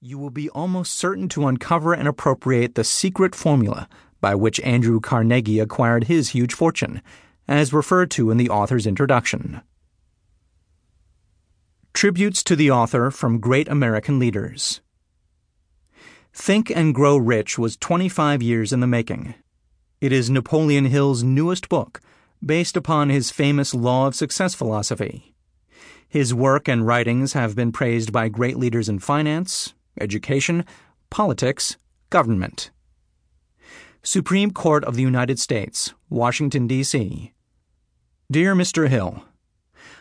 you will be almost certain to uncover and appropriate the secret formula by which Andrew Carnegie acquired his huge fortune, as referred to in the author's introduction. Tributes to the author from Great American Leaders Think and Grow Rich was 25 years in the making. It is Napoleon Hill's newest book, based upon his famous Law of Success philosophy. His work and writings have been praised by great leaders in finance, education, politics, government. Supreme Court of the United States, Washington, D.C. Dear Mr. Hill,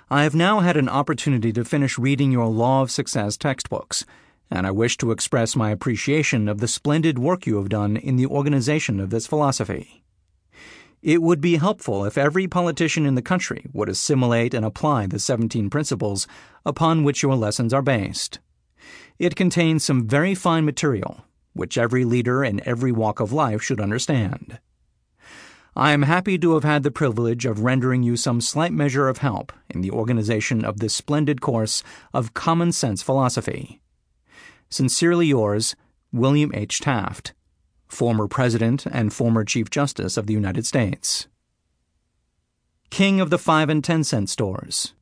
I have now had an opportunity to finish reading your Law of Success textbooks, and I wish to express my appreciation of the splendid work you have done in the organization of this philosophy. It would be helpful if every politician in the country would assimilate and apply the 17 principles upon which your lessons are based. It contains some very fine material, which every leader in every walk of life should understand. I am happy to have had the privilege of rendering you some slight measure of help in the organization of this splendid course of common sense philosophy. Sincerely yours, William H. Taft, former President and former Chief Justice of the United States. King of the 5 and 10 cent stores.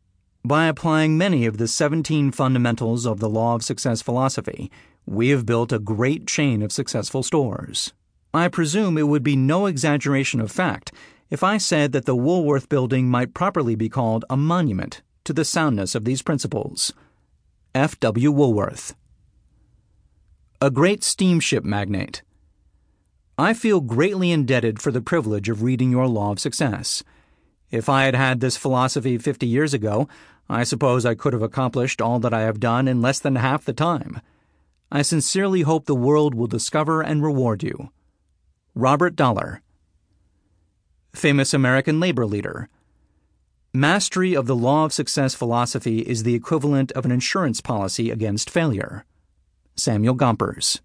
By applying many of the 17 fundamentals of the Law of Success philosophy, we have built a great chain of successful stores. I presume it would be no exaggeration of fact if I said that the Woolworth Building might properly be called a monument to the soundness of these principles. F. W. Woolworth. A great steamship magnate. I feel greatly indebted for the privilege of reading your Law of Success. If I had had this philosophy 50 years ago, I suppose I could have accomplished all that I have done in less than half the time. I sincerely hope the world will discover and reward you. Robert Dollar, famous American labor leader. Mastery of the law of success philosophy is the equivalent of an insurance policy against failure. Samuel Gompers,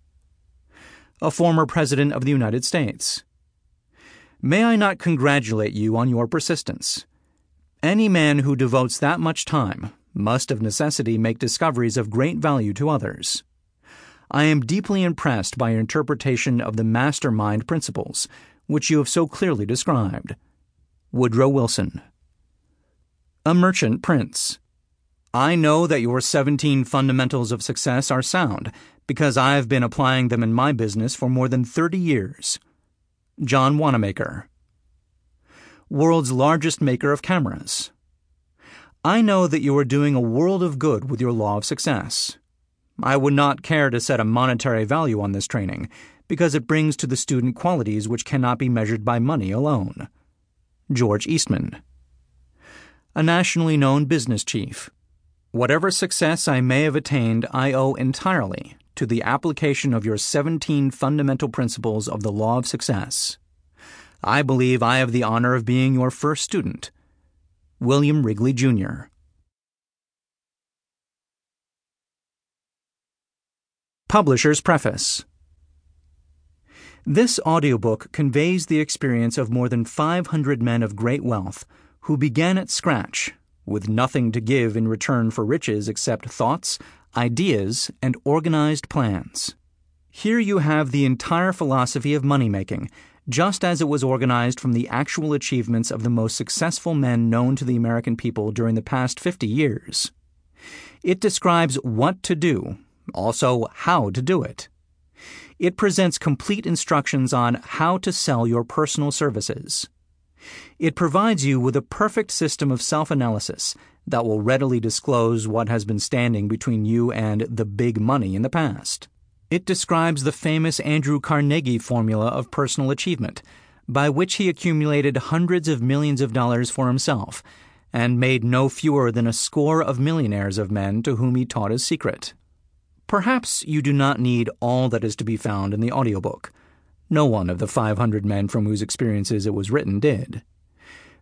a former President of the United States. May I not congratulate you on your persistence? Any man who devotes that much time must of necessity make discoveries of great value to others. I am deeply impressed by your interpretation of the mastermind principles, which you have so clearly described. Woodrow Wilson. A Merchant Prince. I know that your 17 fundamentals of success are sound because I have been applying them in my business for more than 30 years. John Wanamaker world's largest maker of cameras. I know that you are doing a world of good with your law of success. I would not care to set a monetary value on this training because it brings to the student qualities which cannot be measured by money alone. George Eastman. A nationally known business chief. Whatever success I may have attained, I owe entirely to the application of your 17 fundamental principles of the law of success. I believe I have the honor of being your first student. William Wrigley, Jr. Publisher's Preface This audiobook conveys the experience of more than 500 men of great wealth who began at scratch with nothing to give in return for riches except thoughts, ideas, and organized plans. Here you have the entire philosophy of money making just as it was organized from the actual achievements of the most successful men known to the American people during the past 50 years. It describes what to do, also how to do it. It presents complete instructions on how to sell your personal services. It provides you with a perfect system of self analysis that will readily disclose what has been standing between you and the big money in the past. It describes the famous Andrew Carnegie formula of personal achievement, by which he accumulated hundreds of millions of dollars for himself and made no fewer than a score of millionaires of men to whom he taught his secret. Perhaps you do not need all that is to be found in the audiobook. No one of the 500 men from whose experiences it was written did.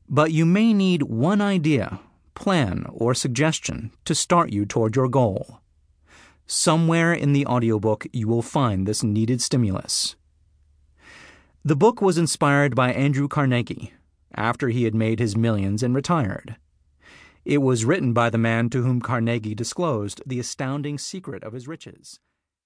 But you may need one idea, plan, or suggestion to start you toward your goal. Somewhere in the audiobook, you will find this needed stimulus. The book was inspired by Andrew Carnegie after he had made his millions and retired. It was written by the man to whom Carnegie disclosed the astounding secret of his riches.